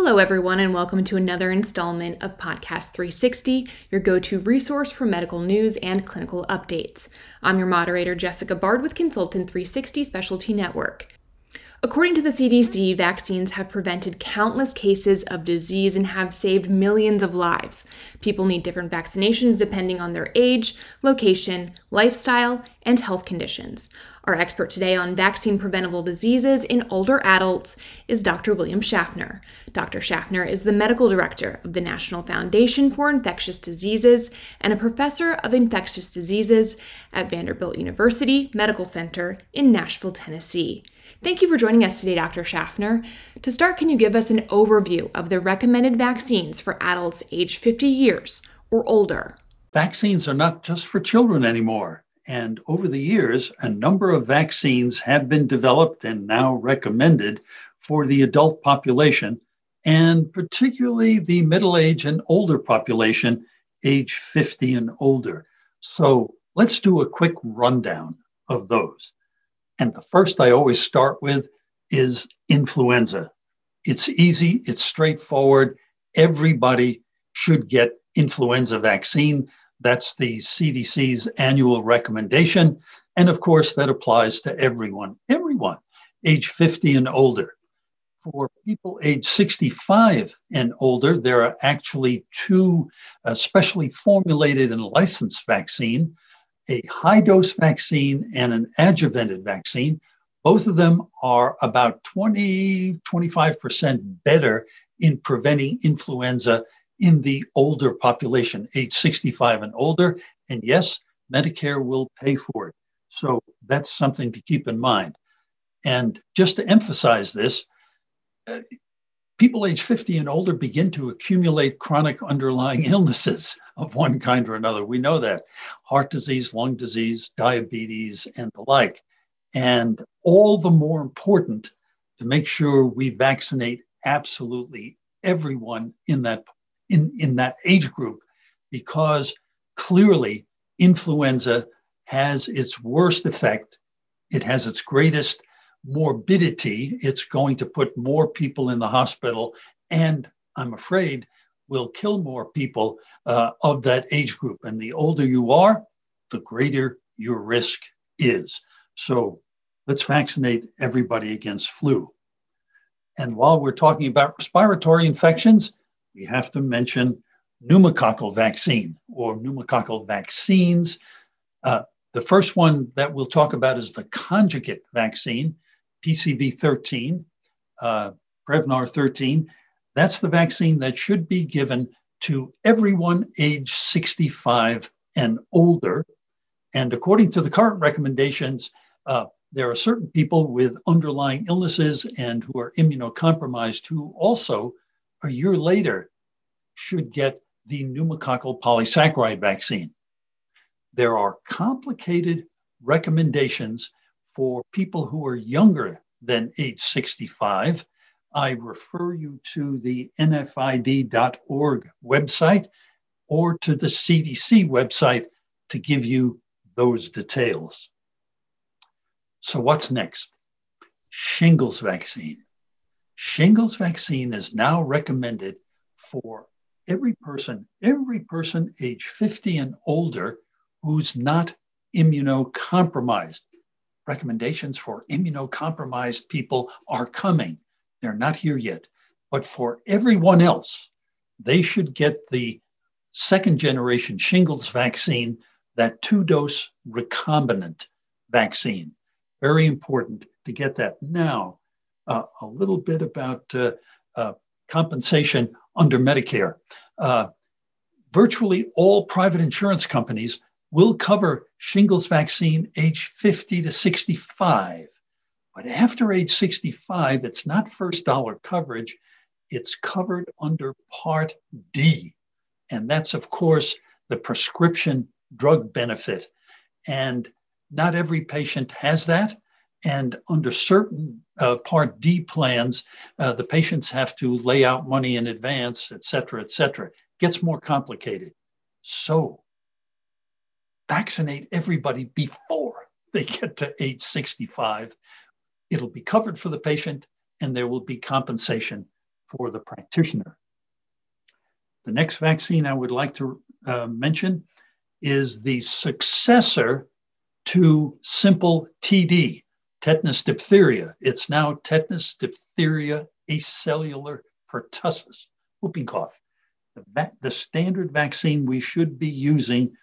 Hello, everyone, and welcome to another installment of Podcast 360, your go to resource for medical news and clinical updates. I'm your moderator, Jessica Bard with Consultant 360 Specialty Network. According to the CDC, vaccines have prevented countless cases of disease and have saved millions of lives. People need different vaccinations depending on their age, location, lifestyle, and health conditions. Our expert today on vaccine preventable diseases in older adults is Dr. William Schaffner. Dr. Schaffner is the medical director of the National Foundation for Infectious Diseases and a professor of infectious diseases at Vanderbilt University Medical Center in Nashville, Tennessee. Thank you for joining us today, Dr. Schaffner. To start, can you give us an overview of the recommended vaccines for adults aged 50 years or older? Vaccines are not just for children anymore. And over the years, a number of vaccines have been developed and now recommended for the adult population, and particularly the middle age and older population, age 50 and older. So let's do a quick rundown of those. And the first I always start with is influenza. It's easy, it's straightforward. Everybody should get influenza vaccine. That's the CDC's annual recommendation. And of course, that applies to everyone, everyone age 50 and older. For people age 65 and older, there are actually two uh, specially formulated and licensed vaccine a high dose vaccine and an adjuvanted vaccine. Both of them are about 20, 25% better in preventing influenza in the older population, age 65 and older. And yes, Medicare will pay for it. So that's something to keep in mind. And just to emphasize this, uh, people age 50 and older begin to accumulate chronic underlying illnesses of one kind or another. We know that heart disease, lung disease, diabetes, and the like. And all the more important to make sure we vaccinate absolutely everyone in that in, in that age group because clearly influenza has its worst effect it has its greatest morbidity, it's going to put more people in the hospital, and I'm afraid will kill more people uh, of that age group. And the older you are, the greater your risk is. So let's vaccinate everybody against flu. And while we're talking about respiratory infections, we have to mention pneumococcal vaccine or pneumococcal vaccines. Uh, the first one that we'll talk about is the conjugate vaccine. PCV 13, uh, Prevnar 13. That's the vaccine that should be given to everyone age 65 and older. And according to the current recommendations, uh, there are certain people with underlying illnesses and who are immunocompromised who also, a year later, should get the pneumococcal polysaccharide vaccine. There are complicated recommendations for people who are younger than age 65, I refer you to the nfid.org website or to the CDC website to give you those details. So, what's next? Shingles vaccine. Shingles vaccine is now recommended for every person, every person age 50 and older who's not immunocompromised recommendations for immunocompromised people are coming. They're not here yet. But for everyone else, they should get the second generation shingles vaccine, that two dose recombinant vaccine. Very important to get that. Now, uh, a little bit about uh, uh, compensation under Medicare. Uh, virtually all private insurance companies will cover shingles vaccine age 50 to 65. But after age 65, it's not first dollar coverage, it's covered under Part D. And that's, of course, the prescription drug benefit. And not every patient has that. And under certain uh, Part D plans, uh, the patients have to lay out money in advance, et cetera, et cetera. Gets more complicated. So vaccinate everybody before they get to age 65. It'll be covered for the patient and there will be compensation for the practitioner. The next vaccine I would like to uh, mention is the successor to simple TD, tetanus diphtheria. It's now tetanus diphtheria acellular pertussis, whooping cough. The, va- the standard vaccine we should be using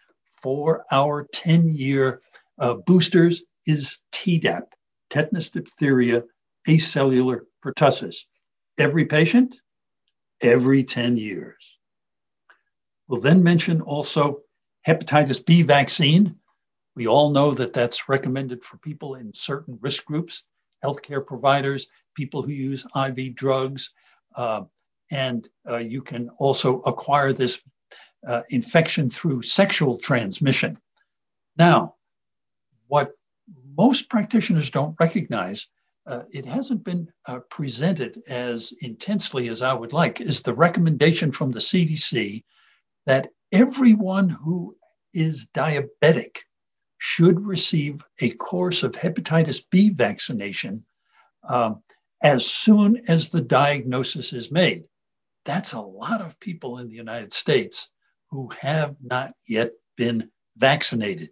for our 10 year uh, boosters is Tdap, tetanus diphtheria acellular pertussis. Every patient, every 10 years. We'll then mention also hepatitis B vaccine. We all know that that's recommended for people in certain risk groups, healthcare providers, people who use IV drugs, uh, and uh, you can also acquire this uh, infection through sexual transmission. Now, what most practitioners don't recognize, uh, it hasn't been uh, presented as intensely as I would like, is the recommendation from the CDC that everyone who is diabetic should receive a course of hepatitis B vaccination um, as soon as the diagnosis is made. That's a lot of people in the United States who have not yet been vaccinated.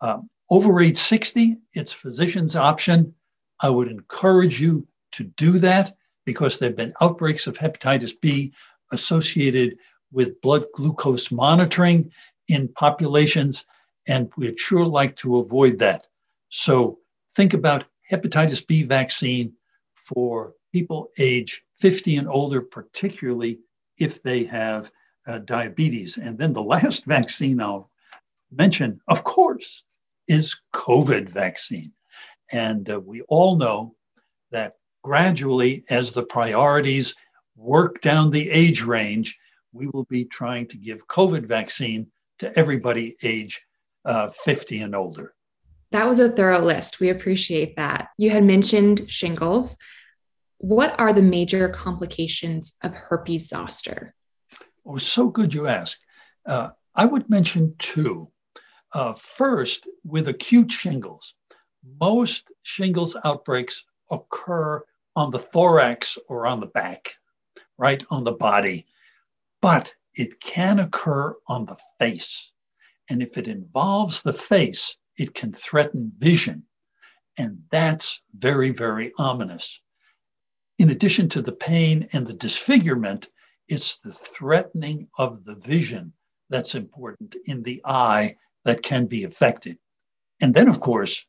Um, over age 60, it's physician's option. I would encourage you to do that because there have been outbreaks of hepatitis B associated with blood glucose monitoring in populations, and we'd sure like to avoid that. So think about hepatitis B vaccine for people age 50 and older, particularly if they have uh, diabetes. And then the last vaccine I'll mention, of course, is COVID vaccine. And uh, we all know that gradually, as the priorities work down the age range, we will be trying to give COVID vaccine to everybody age uh, 50 and older. That was a thorough list. We appreciate that. You had mentioned shingles. What are the major complications of herpes zoster? Oh, so good you ask. Uh, I would mention two. Uh, first, with acute shingles, most shingles outbreaks occur on the thorax or on the back, right on the body but it can occur on the face. And if it involves the face, it can threaten vision. And that's very, very ominous. In addition to the pain and the disfigurement, it's the threatening of the vision that's important in the eye that can be affected. And then, of course,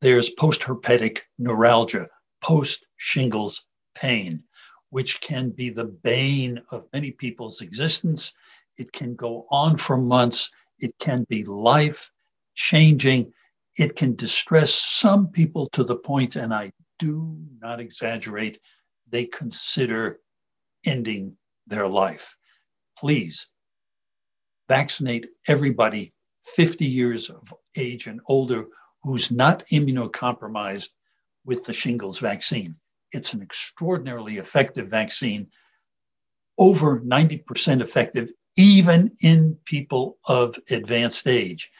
there's postherpetic neuralgia, post shingles pain which can be the bane of many people's existence. It can go on for months. It can be life changing. It can distress some people to the point, and I do not exaggerate, they consider ending their life. Please vaccinate everybody 50 years of age and older who's not immunocompromised with the shingles vaccine. It's an extraordinarily effective vaccine, over 90% effective, even in people of advanced age.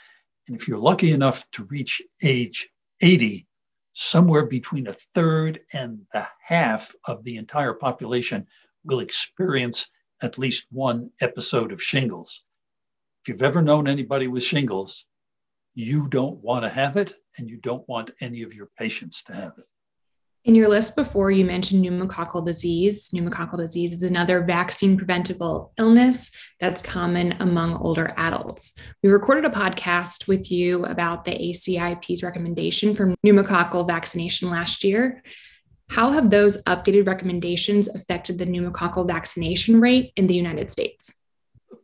And if you're lucky enough to reach age 80, somewhere between a third and a half of the entire population will experience at least one episode of shingles. If you've ever known anybody with shingles, you don't want to have it, and you don't want any of your patients to have it. In your list before, you mentioned pneumococcal disease. Pneumococcal disease is another vaccine preventable illness that's common among older adults. We recorded a podcast with you about the ACIP's recommendation for pneumococcal vaccination last year. How have those updated recommendations affected the pneumococcal vaccination rate in the United States?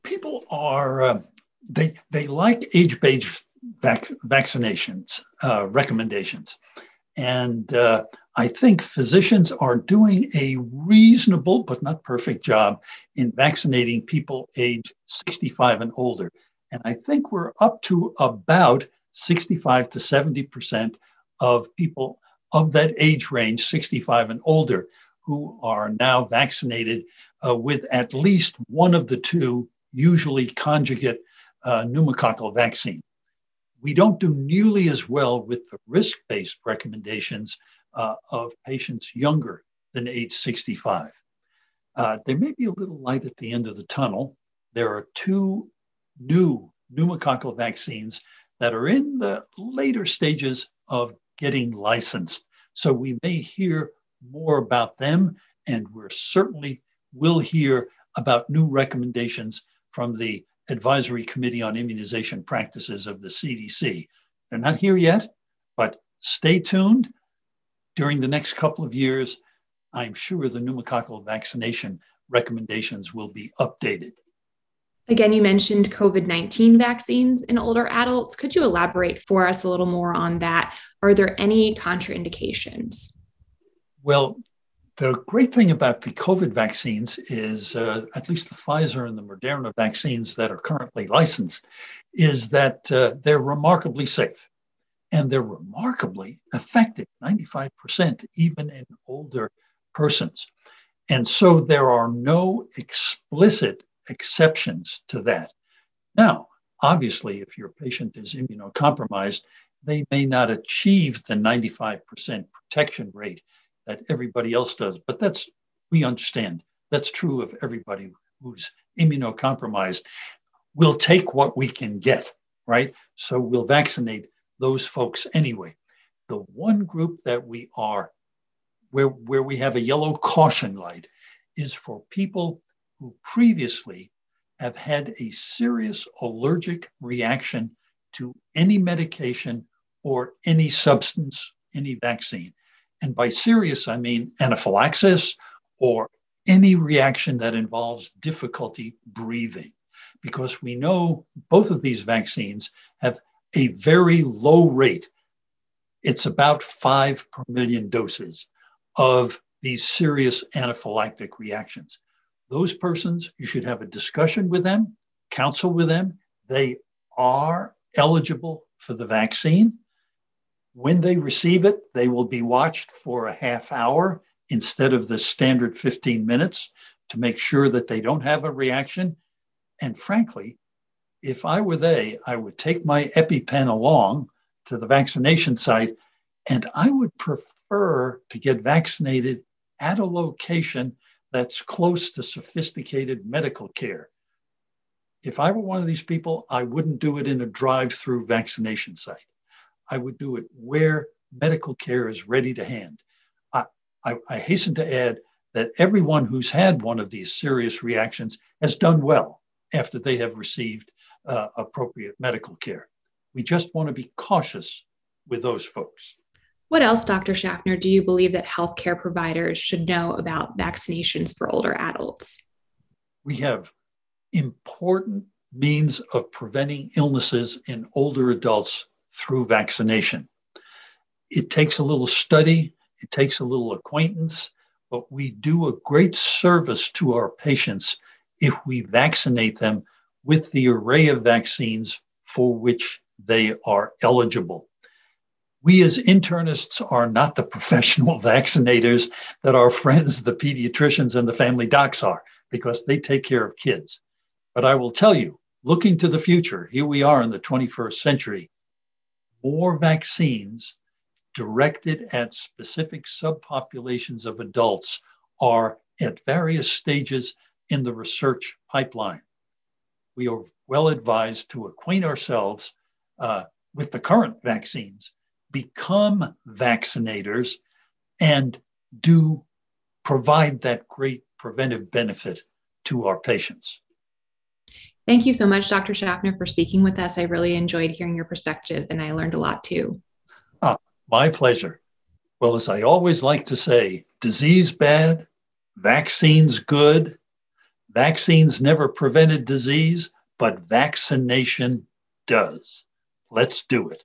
People are, uh, they, they like age based vac- vaccinations uh, recommendations. And uh, I think physicians are doing a reasonable but not perfect job in vaccinating people age 65 and older. And I think we're up to about 65 to 70% of people of that age range, 65 and older, who are now vaccinated uh, with at least one of the two, usually conjugate uh, pneumococcal vaccine. We don't do nearly as well with the risk based recommendations uh, of patients younger than age 65. uh, there may be a little light at the end of the tunnel. There are two new pneumococcal vaccines that are in the later stages of getting licensed. So we may hear more about them, and we're certainly will hear about new recommendations from the Advisory Committee on Immunization Practices of the CDC. They're not here yet, but stay tuned. During the next couple of years, I'm sure the pneumococcal vaccination recommendations will be updated. Again, you mentioned COVID 19 vaccines in older adults. Could you elaborate for us a little more on that? Are there any contraindications? Well, the great thing about the COVID vaccines is, uh, at least the Pfizer and the Moderna vaccines that are currently licensed, is that uh, they're remarkably safe and they're remarkably effective 95%, even in older persons. And so there are no explicit exceptions to that. Now, obviously, if your patient is immunocompromised, they may not achieve the 95% protection rate that everybody else does. But that's, we understand, that's true of everybody who's immunocompromised. We'll take what we can get, right? So we'll vaccinate those folks anyway. The one group that we are, where, where we have a yellow caution light, is for people who previously have had a serious allergic reaction to any medication or any substance, any vaccine. And by serious, I mean anaphylaxis or any reaction that involves difficulty breathing, because we know both of these vaccines have a very low rate. It's about five per million doses of these serious anaphylactic reactions. Those persons, you should have a discussion with them, counsel with them. They are eligible for the vaccine. When they receive it, they will be watched for a half hour instead of the standard 15 minutes to make sure that they don't have a reaction. And frankly, if I were they, I would take my EpiPen along to the vaccination site and I would prefer to get vaccinated at a location that's close to sophisticated medical care. If I were one of these people, I wouldn't do it in a drive through vaccination site. I would do it where medical care is ready to hand. I, I, I hasten to add that everyone who's had one of these serious reactions has done well after they have received uh, appropriate medical care. We just want to be cautious with those folks. What else, Dr. Schaffner, do you believe that healthcare providers should know about vaccinations for older adults? We have important means of preventing illnesses in older adults through vaccination. It takes a little study, it takes a little acquaintance, but we do a great service to our patients if we vaccinate them with the array of vaccines for which they are eligible. We as internists are not the professional vaccinators that our friends, the pediatricians and the family docs are, because they take care of kids. But I will tell you, looking to the future, here we are in the 21st century, more vaccines directed at specific subpopulations of adults are at various stages in the research pipeline. We are well advised to acquaint ourselves uh, with the current vaccines, become vaccinators, and do provide that great preventive benefit to our patients. Thank you so much, Dr. Schaffner, for speaking with us. I really enjoyed hearing your perspective and I learned a lot too. Ah, my pleasure. Well, as I always like to say, disease bad, vaccines good. Vaccines never prevented disease, but vaccination does. Let's do it.